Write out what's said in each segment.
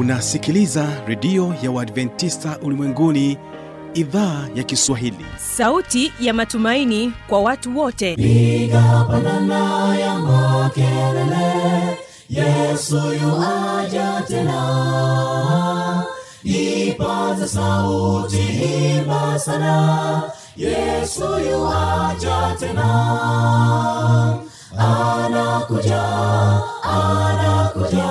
unasikiliza redio ya uadventista ulimwenguni idhaa ya kiswahili. Sauti ya matumaini kwa watu wote. Piga pandana ya makelele yesu yuaja tena. Ipaza sauti imba sana yesu yuaja tena. Anakuja anakuja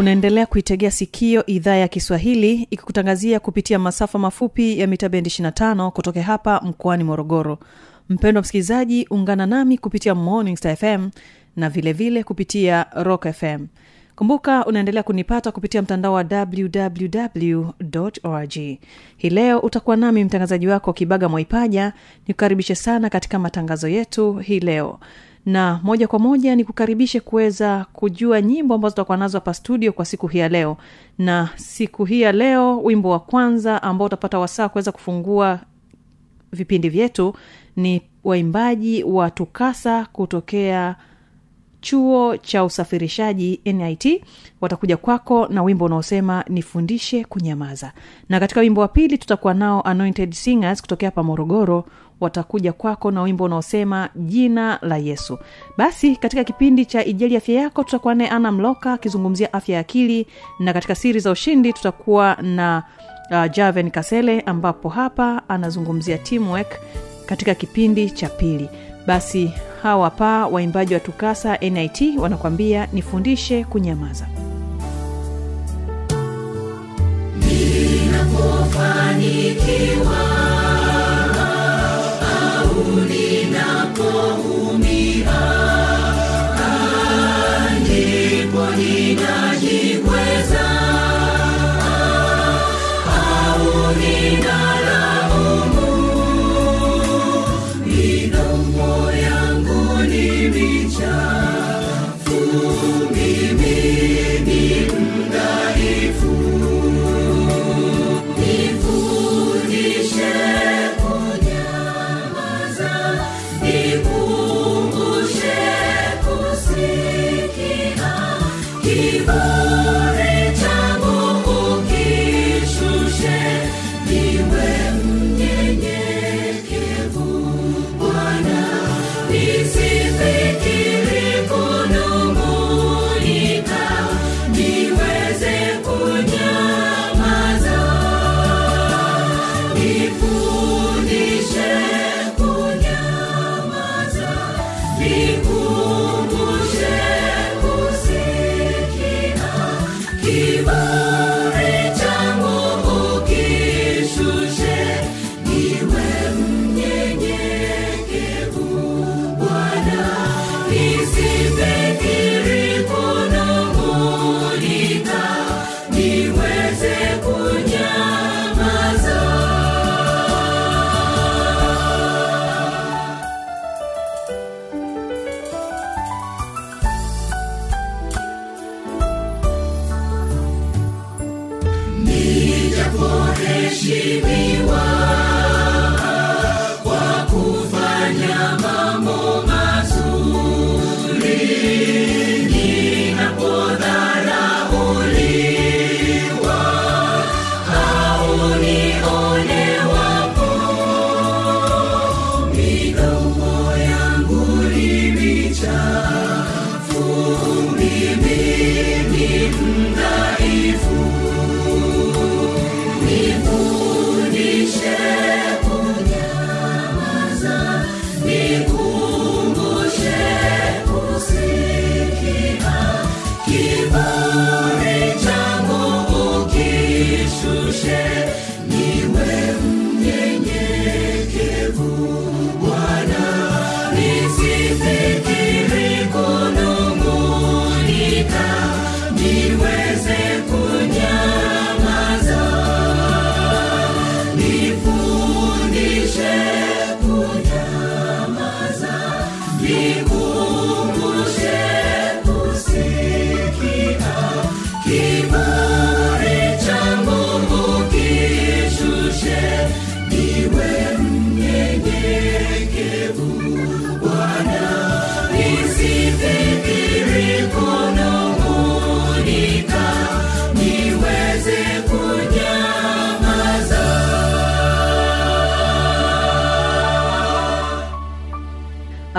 unaendelea kuitegea sikio idhaa ya kiswahili ikikutangazia kupitia masafa mafupi ya mita bendi 25 kutoka hapa mkoani morogoro. Mpendwa msikilizaji ungana nami kupitia morning fm na vilevile vile kupitia rock fm kumbuka unaendelea kunipata kupitia mtandao wa www org hii leo utakuwa nami mtangazaji wako kibaga mwaipaja nikukaribishe sana katika matangazo yetu hii leo na moja kwa moja ni kukaribishe kuweza kujua nyimbo ambazo tutakuwa nazo hapa studio kwa siku hii ya leo. Na siku hii ya leo wimbo wa kwanza ambao utapata wasaa kuweza kufungua vipindi vyetu ni waimbaji wa tukasa kutokea chuo cha usafirishaji nit watakuja kwako na wimbo unaosema nifundishe kunyamaza. Na katika wimbo wa pili tutakuwa nao anointed singers kutokea hapa morogoro watakuja kwako na wimbo unaosema jina la yesu. Basi katika kipindi cha ijali afya yako tutakuwa naye ana mloka akizungumzia afya ya akili na katika siri za ushindi tutakuwa na uh, javen kasele ambapo hapa anazungumzia teamwork katika kipindi cha pili. Basi hawa pa waimbaji wa tukasa nit wanakwambia nifundishe kunyamaza. Ninapofanikiwa ninapoumia ndipo ninajikweza ni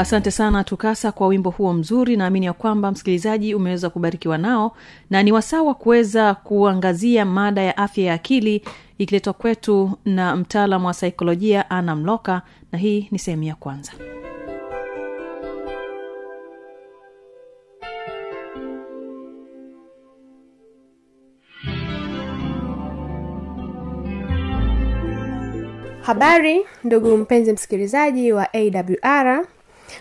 asante sana tukasa kwa wimbo huo mzuri. Naamini ya kwamba msikilizaji umeweza kubarikiwa nao na ni wasawa kuweza kuangazia mada ya afya ya akili ikiletwa kwetu na mtaalamu wa saikolojia ana mloka na hii ni sehemu ya kwanza. Habari ndugu mpenzi msikilizaji wa awr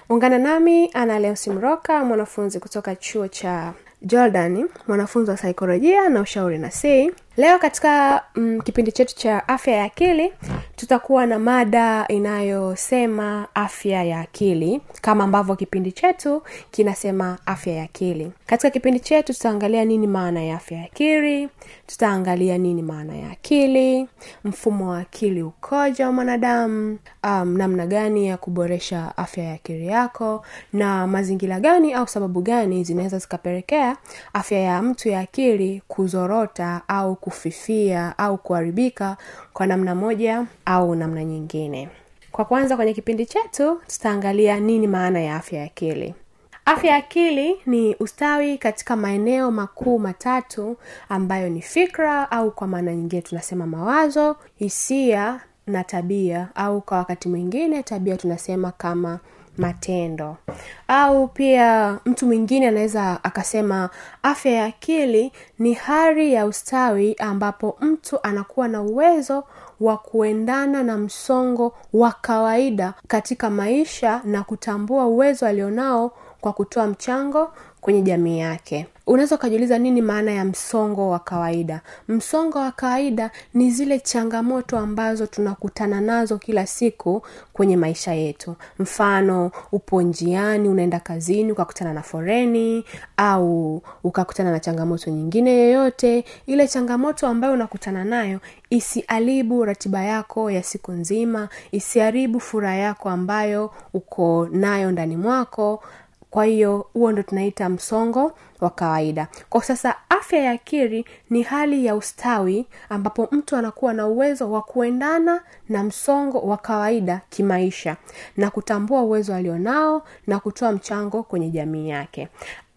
ungana nami ana leo simroka mwanafunzi kutoka chuo cha jordan mwanafunzi wa saikolojia na ushauri na si leo katika mm, kipindi chetu cha afya ya akili tutakuwa na mada inayosema afya ya akili kama ambavyo kipindi chetu kinasema afya ya akili. Katika kipindi chetu tutaangalia nini maana ya afya ya akili tutaangalia nini maana ya akili mfumo wa akili ukoja wa mwanadamu um, namna gani ya kuboresha afya ya akili yako na mazingira gani au sababu gani zinaweza zikapelekea afya ya mtu ya akili kuzorota au kufifia au kuharibika kwa namna moja au namna nyingine. Kwa kwanza kwenye kipindi chetu tutaangalia nini maana ya afya ya akili. Afya ya akili ni ustawi katika maeneo makuu matatu ambayo ni fikra au kwa maana nyingine tunasema mawazo hisia na tabia au kwa wakati mwingine tabia tunasema kama matendo. Au pia mtu mwingine anaweza akasema afya ya akili ni hali ya ustawi ambapo mtu anakuwa na uwezo wa kuendana na msongo wa kawaida katika maisha na kutambua uwezo alionao kwa kutoa mchango kwenye jamii yake unaweza ukajiuliza nini maana ya msongo wa kawaida? Msongo wa kawaida ni zile changamoto ambazo tunakutana nazo kila siku kwenye maisha yetu. Mfano upo njiani unaenda kazini ukakutana na foreni au ukakutana na changamoto nyingine yoyote ile changamoto ambayo unakutana nayo isiharibu ratiba yako ya siku nzima isiharibu furaha yako ambayo uko nayo ndani mwako kwa hiyo huo ndo tunaita msongo wa kawaida. Kwa sasa afya ya akili ni hali ya ustawi ambapo mtu anakuwa na uwezo wa kuendana na msongo wa kawaida kimaisha na kutambua uwezo alionao na kutoa mchango kwenye jamii yake.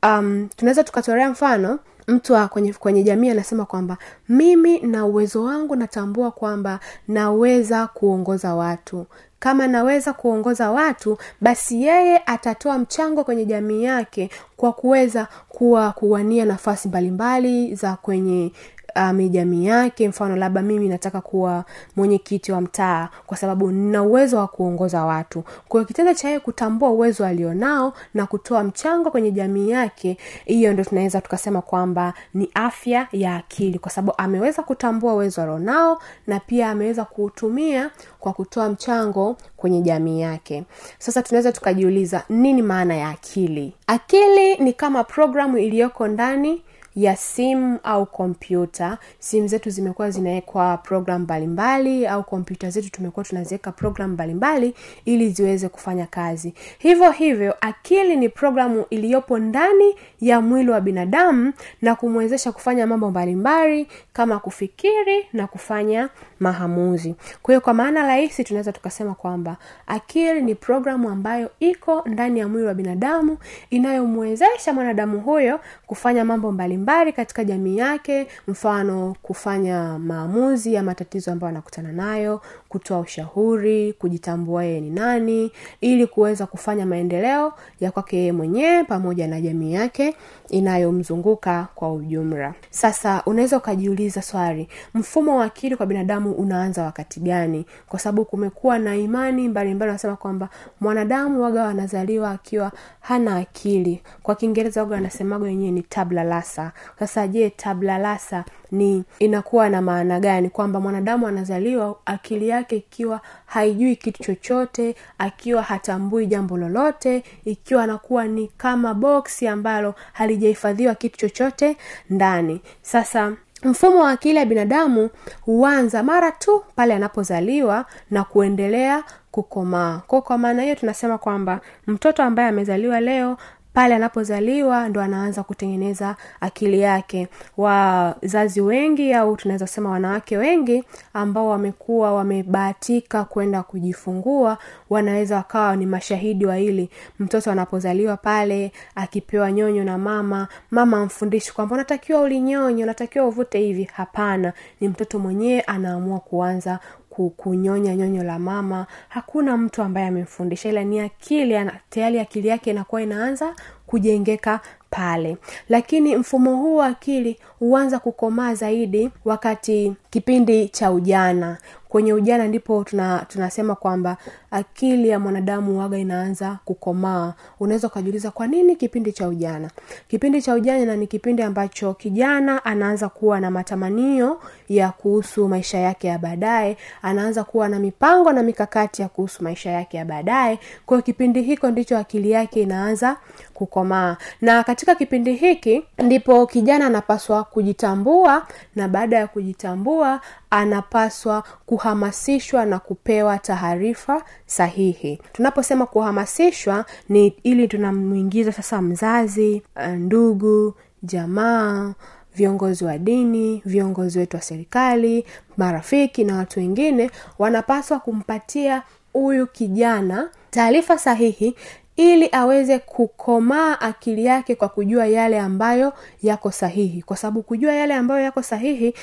Um, tunaweza tukatolea mfano mtu kwenye, kwenye jamii anasema kwamba mimi na uwezo wangu natambua kwamba naweza kuongoza watu kama naweza kuongoza watu basi yeye atatoa mchango kwenye jamii yake kwa kuweza kuwa kuwania nafasi mbalimbali za kwenye um, jamii yake. Mfano labda mimi nataka kuwa mwenyekiti wa mtaa kwa sababu nina uwezo wa kuongoza watu. Kwa kitendo cha yeye kutambua uwezo alionao na kutoa mchango kwenye jamii yake hiyo ndo tunaweza tukasema kwamba ni afya ya akili. Kwa sababu ameweza kutambua uwezo alionao na pia ameweza kuutumia kwa kutoa mchango kwenye jamii yake. Sasa tunaweza tukajiuliza nini maana ya akili? Akili ni kama programu iliyoko ndani ya simu au kompyuta. Simu zetu zimekuwa zinawekwa program mbalimbali au kompyuta zetu tumekuwa tunaziweka program mbalimbali ili ziweze kufanya kazi. Hivyo hivyo akili ni programu iliyopo ndani ya mwili wa binadamu na kumwezesha kufanya mambo mbalimbali kama kufikiri na kufanya maamuzi. Kwa hiyo kwa maana rahisi tunaweza tukasema kwamba akili ni programu ambayo iko ndani ya mwili wa binadamu inayomwezesha mwanadamu huyo kufanya mambo mbalimbali katika jamii yake mfano kufanya maamuzi ya matatizo ambayo anakutana nayo kutoa ushauri kujitambua yeye ni nani ili kuweza kufanya maendeleo ya kwake yeye mwenyewe pamoja na jamii yake inayomzunguka kwa ujumla. Sasa unaweza ukajiuliza swali mfumo wa akili kwa binadamu unaanza wakati gani? Kwa sababu kumekuwa na imani mbalimbali wanasema kwamba mwanadamu waga wanazaliwa akiwa hana akili. Kwa kiingereza waga wanasemaga wenyewe ni tabla lasa sasa je tablalasa ni inakuwa na maana gani? Kwamba mwanadamu anazaliwa akili yake ikiwa haijui kitu chochote akiwa hatambui jambo lolote ikiwa anakuwa ni kama boksi ambalo halijahifadhiwa kitu chochote ndani. Sasa mfumo wa akili ya binadamu huanza mara tu pale anapozaliwa na kuendelea kukomaa. Ko kwa maana hiyo tunasema kwamba mtoto ambaye amezaliwa leo pale anapozaliwa ndo anaanza kutengeneza akili yake. Wazazi wengi au tunaweza sema wanawake wengi ambao wamekuwa wamebahatika kwenda kujifungua wanaweza wakawa ni mashahidi wa hili. Mtoto anapozaliwa pale akipewa nyonyo na mama mama amfundishi kwamba unatakiwa ulinyonyo unatakiwa uvute hivi. Hapana ni mtoto mwenyewe anaamua kuanza kunyonya nyonyo la mama. Hakuna mtu ambaye amemfundisha ila ni akili tayari akili yake inakuwa inaanza kujengeka pale. Lakini mfumo huu wa akili huanza kukomaa zaidi wakati kipindi cha ujana. Kwenye ujana ndipo tuna, tunasema kwamba akili ya mwanadamu waga inaanza kukomaa. Unaweza ukajiuliza kwa nini kipindi cha ujana? Kipindi cha ujana ni kipindi ambacho kijana anaanza kuwa na matamanio ya kuhusu maisha yake ya baadaye anaanza kuwa na mipango na mikakati ya kuhusu maisha yake ya baadaye. Kwayo kipindi hiko ndicho akili yake inaanza kukomaa. Na katika kipindi hiki ndipo kijana anapaswa kujitambua na baada ya kujitambua anapaswa kuhamasishwa na kupewa taarifa sahihi. Tunaposema kuhamasishwa ni ili tunamwingiza sasa mzazi ndugu jamaa viongozi wa dini viongozi wetu wa serikali marafiki na watu wengine wanapaswa kumpatia huyu kijana taarifa sahihi ili aweze kukomaa akili yake kwa kujua yale ambayo yako sahihi. Kwa sababu kujua yale ambayo yako sahihi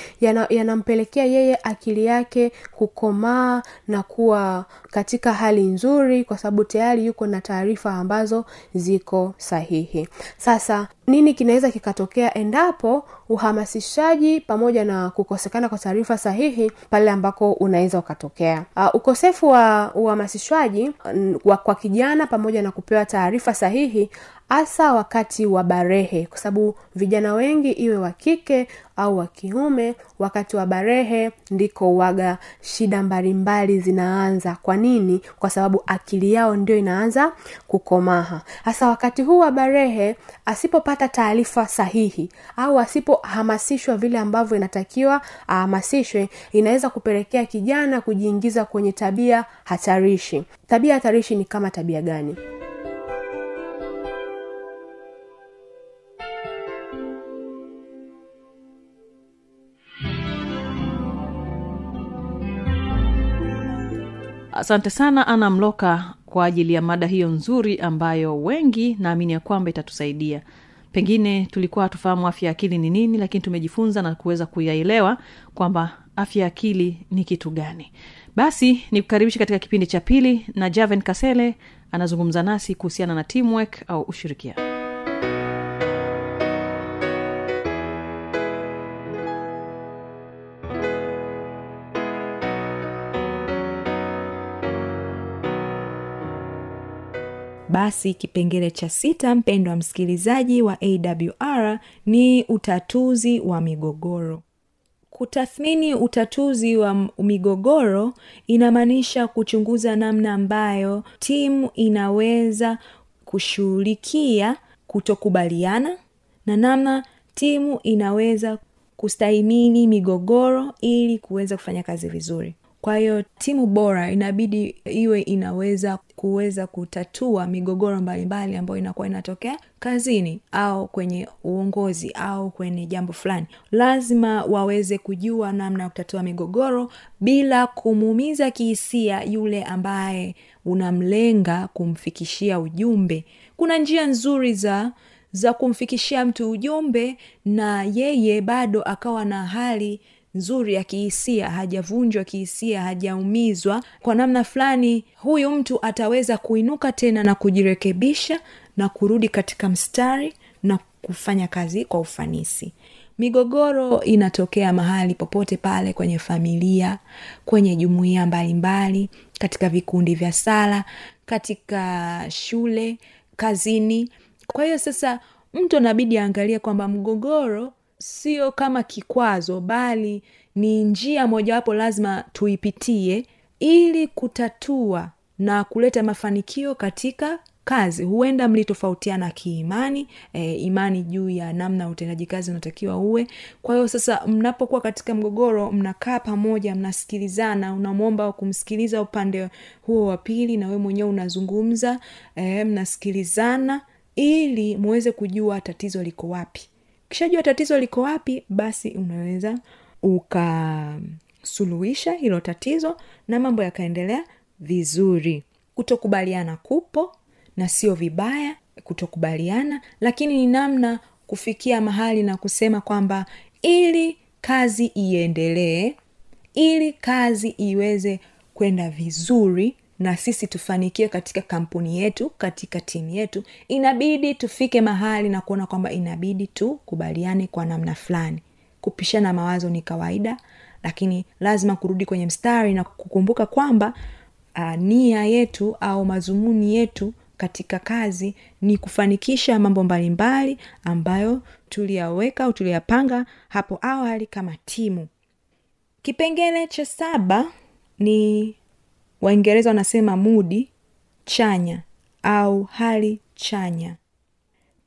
yanampelekea yana yeye akili yake kukomaa na kuwa katika hali nzuri kwa sababu tayari yuko na taarifa ambazo ziko sahihi. Sasa nini kinaweza kikatokea endapo uhamasishaji pamoja na kukosekana kwa taarifa sahihi pale ambako unaweza ukatokea. Uh, ukosefu wa uhamasishwaji uh, kwa kijana pamoja na kupewa taarifa sahihi hasa wakati wa barehe kwa sababu vijana wengi iwe wa kike au wa kiume wakati wa barehe ndiko waga shida mbalimbali zinaanza. Kwa nini? Kwa sababu akili yao ndio inaanza kukomaha. Hasa wakati huu wa barehe asipopata taarifa sahihi au asipohamasishwa vile ambavyo inatakiwa ahamasishwe inaweza kupelekea kijana kujiingiza kwenye tabia hatarishi. Tabia hatarishi ni kama tabia gani asante sana ana mloka kwa ajili ya mada hiyo nzuri ambayo wengi naamini ya kwamba itatusaidia. Pengine tulikuwa hatufahamu afya ya akili ni nini lakini tumejifunza na kuweza kuyaelewa kwamba afya ya akili ni kitu gani. Basi ni kukaribishi katika kipindi cha pili na javen kasele anazungumza nasi kuhusiana na teamwork au ushirikiano basi kipengele cha sita mpendwa msikilizaji wa awr ni utatuzi wa migogoro. Kutathmini utatuzi wa migogoro inamaanisha kuchunguza namna ambayo timu inaweza kushughulikia kutokubaliana na namna timu inaweza kustahimili migogoro ili kuweza kufanya kazi vizuri kwa hiyo timu bora inabidi iwe inaweza kuweza kutatua migogoro mbalimbali ambayo inakuwa inatokea kazini au kwenye uongozi au kwenye jambo fulani. Lazima waweze kujua namna ya kutatua migogoro bila kumuumiza kihisia yule ambaye unamlenga kumfikishia ujumbe. Kuna njia nzuri za za kumfikishia mtu ujumbe na yeye bado akawa na hali nzuri ya kihisia hajavunjwa kihisia hajaumizwa. Kwa namna fulani huyu mtu ataweza kuinuka tena na kujirekebisha na kurudi katika mstari na kufanya kazi kwa ufanisi. Migogoro inatokea mahali popote pale kwenye familia kwenye jumuiya mbalimbali katika vikundi vya sala katika shule kazini. Kwa hiyo sasa mtu anabidi aangalie kwamba mgogoro sio kama kikwazo bali ni njia mojawapo lazima tuipitie ili kutatua na kuleta mafanikio katika kazi. Huenda mlitofautiana kiimani e, imani juu ya namna utendaji kazi unatakiwa uwe. Kwa hiyo sasa mnapokuwa katika mgogoro mnakaa pamoja mnasikilizana unamwomba kumsikiliza upande huo wa pili na we mwenyewe unazungumza e, mnasikilizana ili muweze kujua tatizo liko wapi ukishajua tatizo liko wapi basi unaweza ukasuluhisha hilo tatizo na mambo yakaendelea vizuri. Kutokubaliana kupo na sio vibaya kutokubaliana lakini ni namna kufikia mahali na kusema kwamba ili kazi iendelee ili kazi iweze kwenda vizuri na sisi tufanikiwe katika kampuni yetu katika timu yetu inabidi tufike mahali na kuona kwamba inabidi tukubaliane kwa namna fulani. Kupishana mawazo ni kawaida lakini lazima kurudi kwenye mstari na kukumbuka kwamba uh, nia yetu au mazumuni yetu katika kazi ni kufanikisha mambo mbalimbali ambayo tuliyaweka au tuliyapanga hapo awali kama timu. Kipengele cha saba ni waingereza wanasema mudi chanya au hali chanya.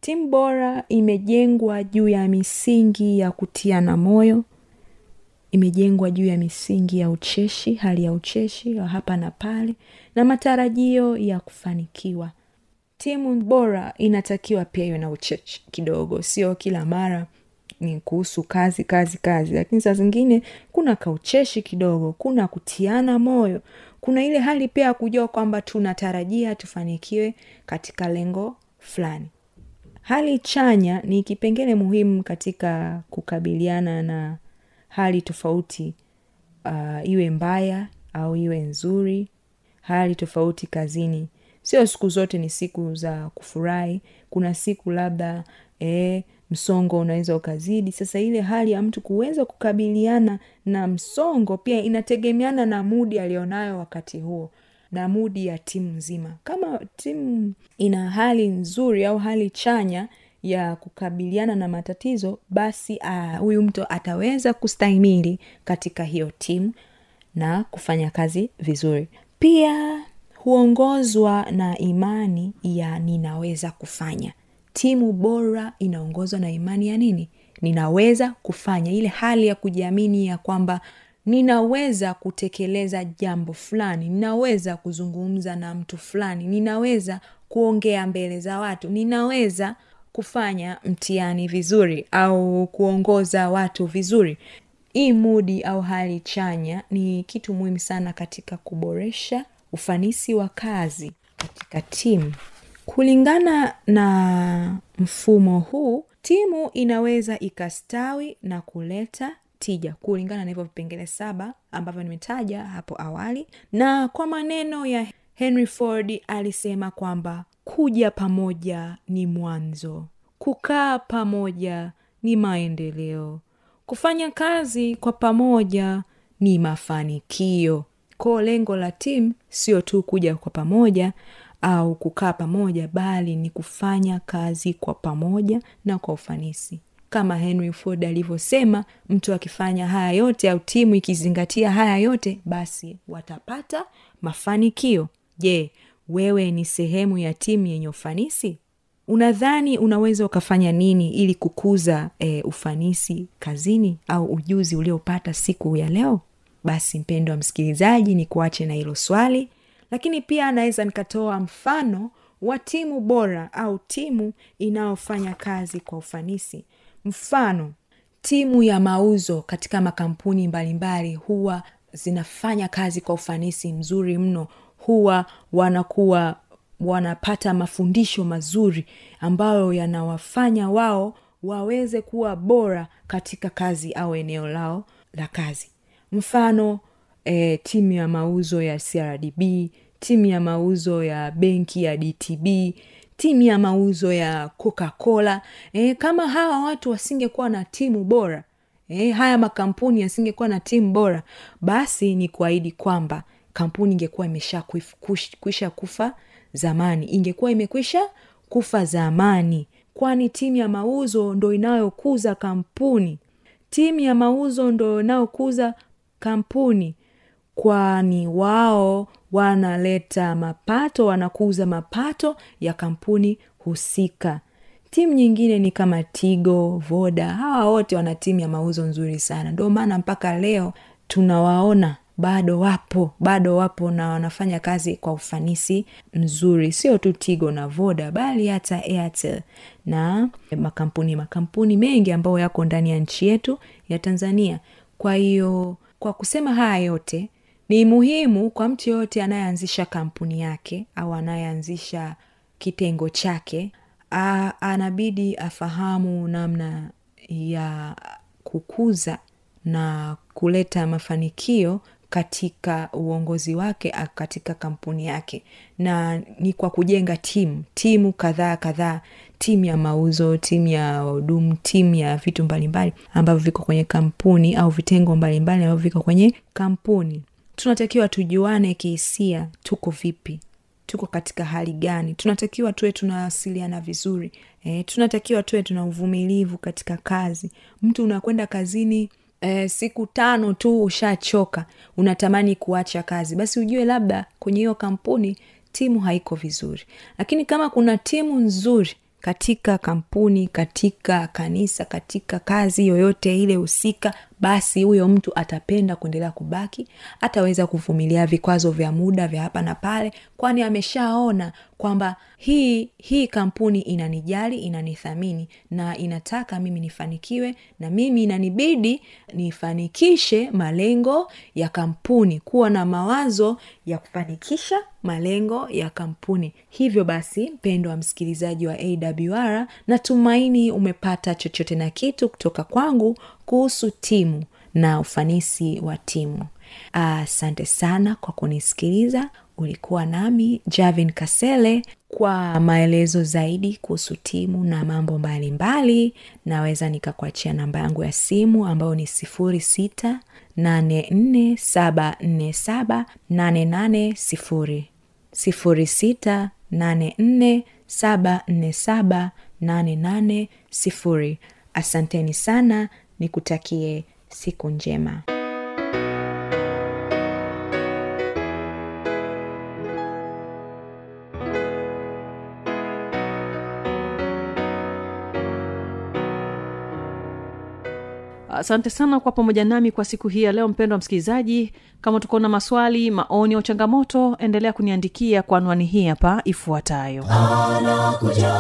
Timu bora imejengwa juu ya misingi ya kutiana moyo imejengwa juu ya misingi ya ucheshi hali ya ucheshi wa hapa na pale na matarajio ya kufanikiwa. Timu bora inatakiwa pia iwe na ucheshi kidogo sio kila mara ni kuhusu kazi kazi kazi. Lakini saa zingine kuna kaucheshi kidogo kuna kutiana moyo kuna ile hali pia ya kujua kwamba tunatarajia tufanikiwe katika lengo fulani. Hali chanya ni kipengele muhimu katika kukabiliana na hali tofauti uh, iwe mbaya au iwe nzuri. Hali tofauti kazini. Sio siku zote ni siku za kufurahi. Kuna siku labda e, msongo unaweza ukazidi. Sasa ile hali ya mtu kuweza kukabiliana na msongo pia inategemeana na mudi aliyonayo wakati huo na mudi ya timu nzima. Kama timu ina hali nzuri au hali chanya ya kukabiliana na matatizo basi huyu uh, mtu ataweza kustahimili katika hiyo timu na kufanya kazi vizuri. Pia huongozwa na imani ya ninaweza kufanya timu bora inaongozwa na imani ya nini? Ninaweza kufanya ile hali ya kujiamini ya kwamba ninaweza kutekeleza jambo fulani ninaweza kuzungumza na mtu fulani ninaweza kuongea mbele za watu ninaweza kufanya mtihani vizuri au kuongoza watu vizuri. Hii mudi au hali chanya ni kitu muhimu sana katika kuboresha ufanisi wa kazi katika timu kulingana na mfumo huu timu inaweza ikastawi na kuleta tija kulingana na hivyo vipengele saba ambavyo nimetaja hapo awali. Na kwa maneno ya henry ford alisema kwamba kuja pamoja ni mwanzo kukaa pamoja ni maendeleo kufanya kazi kwa pamoja ni mafanikio. Ko lengo la timu sio tu kuja kwa pamoja au kukaa pamoja bali ni kufanya kazi kwa pamoja na kwa ufanisi. Kama henry ford alivyosema mtu akifanya haya yote au timu ikizingatia haya yote basi watapata mafanikio. Je wewe ni sehemu ya timu yenye ufanisi? Unadhani unaweza ukafanya nini ili kukuza e, ufanisi kazini au ujuzi uliopata siku ya leo? Basi mpendo wa msikilizaji ni kuache na hilo swali lakini pia naweza nikatoa mfano wa timu bora au timu inayofanya kazi kwa ufanisi. Mfano timu ya mauzo katika makampuni mbalimbali mbali, huwa zinafanya kazi kwa ufanisi mzuri mno. Huwa wanakuwa wanapata mafundisho mazuri ambayo yanawafanya wao waweze kuwa bora katika kazi au eneo lao la kazi. Mfano e, timu ya mauzo ya crdb timu ya mauzo ya benki ya dtb timu ya mauzo ya coca cola e, kama hawa watu wasingekuwa na timu bora e, haya makampuni yasingekuwa na timu bora basi ni kuahidi kwamba kampuni ingekuwa imesha kuisha kufa zamani. Ingekuwa imekwisha kufa zamani. Kwani timu ya mauzo ndo inayokuza kampuni? Timu ya mauzo ndo inayokuza kampuni kwani wao wanaleta mapato wanakuza mapato ya kampuni husika. Timu nyingine ni kama tigo voda. Hawa wote wana timu ya mauzo nzuri sana. Ndio maana mpaka leo tunawaona bado wapo bado wapo na wanafanya kazi kwa ufanisi mzuri. Sio tu tigo na voda bali hata airtel na makampuni makampuni mengi ambayo yako ndani ya nchi yetu ya tanzania. Kwa hiyo kwa kusema haya yote ni muhimu kwa mtu yoyote anayeanzisha kampuni yake au anayeanzisha kitengo chake a, anabidi afahamu namna ya kukuza na kuleta mafanikio katika uongozi wake katika kampuni yake. Na ni kwa kujenga timu timu kadhaa kadhaa timu ya mauzo timu ya wahudumu timu ya vitu mbalimbali ambavyo viko kwenye kampuni au vitengo mbalimbali ambavyo viko kwenye kampuni tunatakiwa tujuane kihisia tuko vipi tuko katika hali gani. Tunatakiwa tuwe tunawasiliana vizuri e, tunatakiwa tuwe tuna uvumilivu katika kazi. Mtu unakwenda kazini e, siku tano tu ushachoka unatamani kuacha kazi. Basi ujue labda kwenye hiyo kampuni timu haiko vizuri. Lakini kama kuna timu nzuri katika kampuni katika kanisa katika kazi yoyote ile husika basi huyo mtu atapenda kuendelea kubaki ataweza kuvumilia vikwazo vya muda vya hapa na pale kwani ameshaona kwamba hii hii kampuni inanijali inanithamini na inataka mimi nifanikiwe na mimi inanibidi nifanikishe malengo ya kampuni kuwa na mawazo ya kufanikisha malengo ya kampuni. Hivyo basi mpendo wa msikilizaji wa awr natumaini umepata chochote na kitu kutoka kwangu kuhusu timu na ufanisi wa timu. Asante sana kwa kunisikiliza. Ulikuwa nami javin kasele kwa maelezo zaidi kuhusu timu na mambo mbalimbali. Mbali, naweza nikakuachia namba yangu ya simu ambayo ni sifuri sita nane nne saba nne asanteni sana nikutakie siku njema. Asante sana kwa pamoja nami kwa siku hii ya leo mpendo wa msikilizaji. Kama na maswali maoni au changamoto endelea kuniandikia kwa anwani hii hapa ifuatayo. Anakuja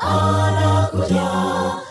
anakuja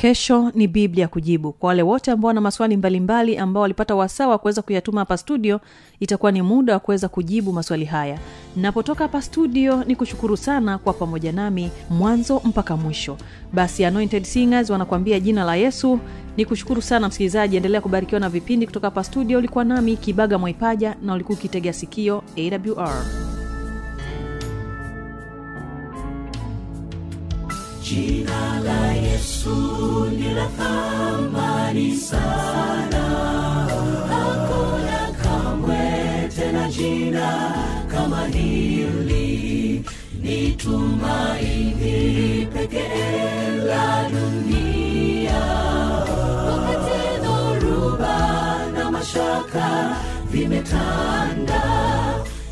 kesho ni biblia kujibu. Kwa wale wote ambao wana maswali mbalimbali ambao walipata wasaa wa kuweza kuyatuma hapa studio itakuwa ni muda wa kuweza kujibu maswali haya. Napotoka hapa studio ni kushukuru sana kwa pamoja nami mwanzo mpaka mwisho. Basi anointed singers wanakuambia jina la yesu. Ni kushukuru sana msikilizaji endelea kubarikiwa na vipindi kutoka hapa studio. Ulikuwa nami kibaga mwaipaja na ulikuwa ukitegea sikio awr jina la yesu ni la thamani sana. Hakuna kamwe tena jina kama hili. Ni tumaini pekee la dunia. Wakati dhoruba na mashaka vimetanda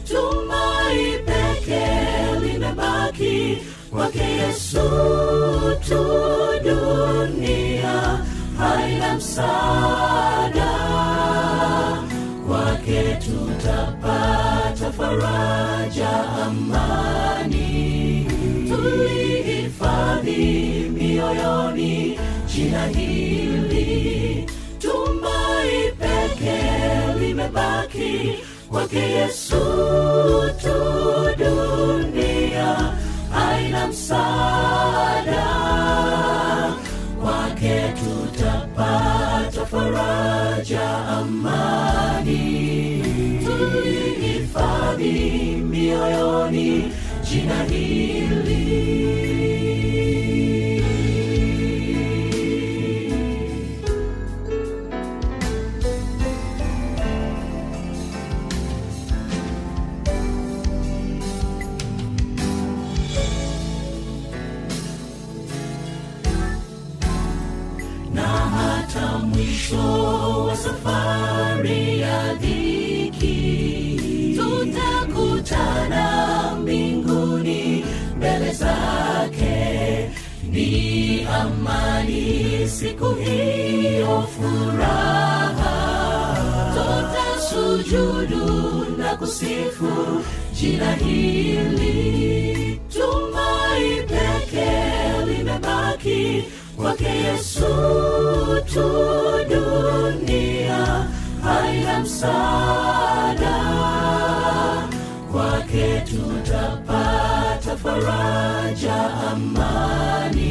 tumai pekee limebaki kwake yesu tu dunia haina msaada. Kwake tutapata faraja amani. Tulihifadhi mioyoni jina hili. Tumai peke limebaki. Kwake yesu tu dunia msaada. Kwake tutapata faraja amani. Tulihifadhi mioyoni jina hili amani siku hiyo furaha. Tutasujudu na kusifu jina hili. Tumai peke limebaki kwake yesu tu. Dunia haina msaada. Kwake tutapata faraja amani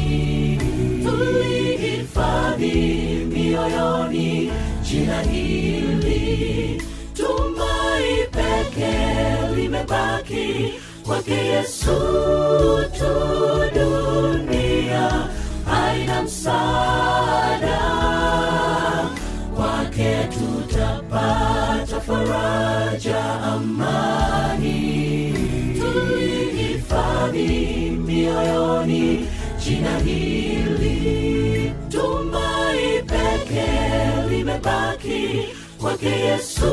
mioyoni. Jina hili tumai peke limebaki kwake yesu tu dunia. Haina msaada kwake yesu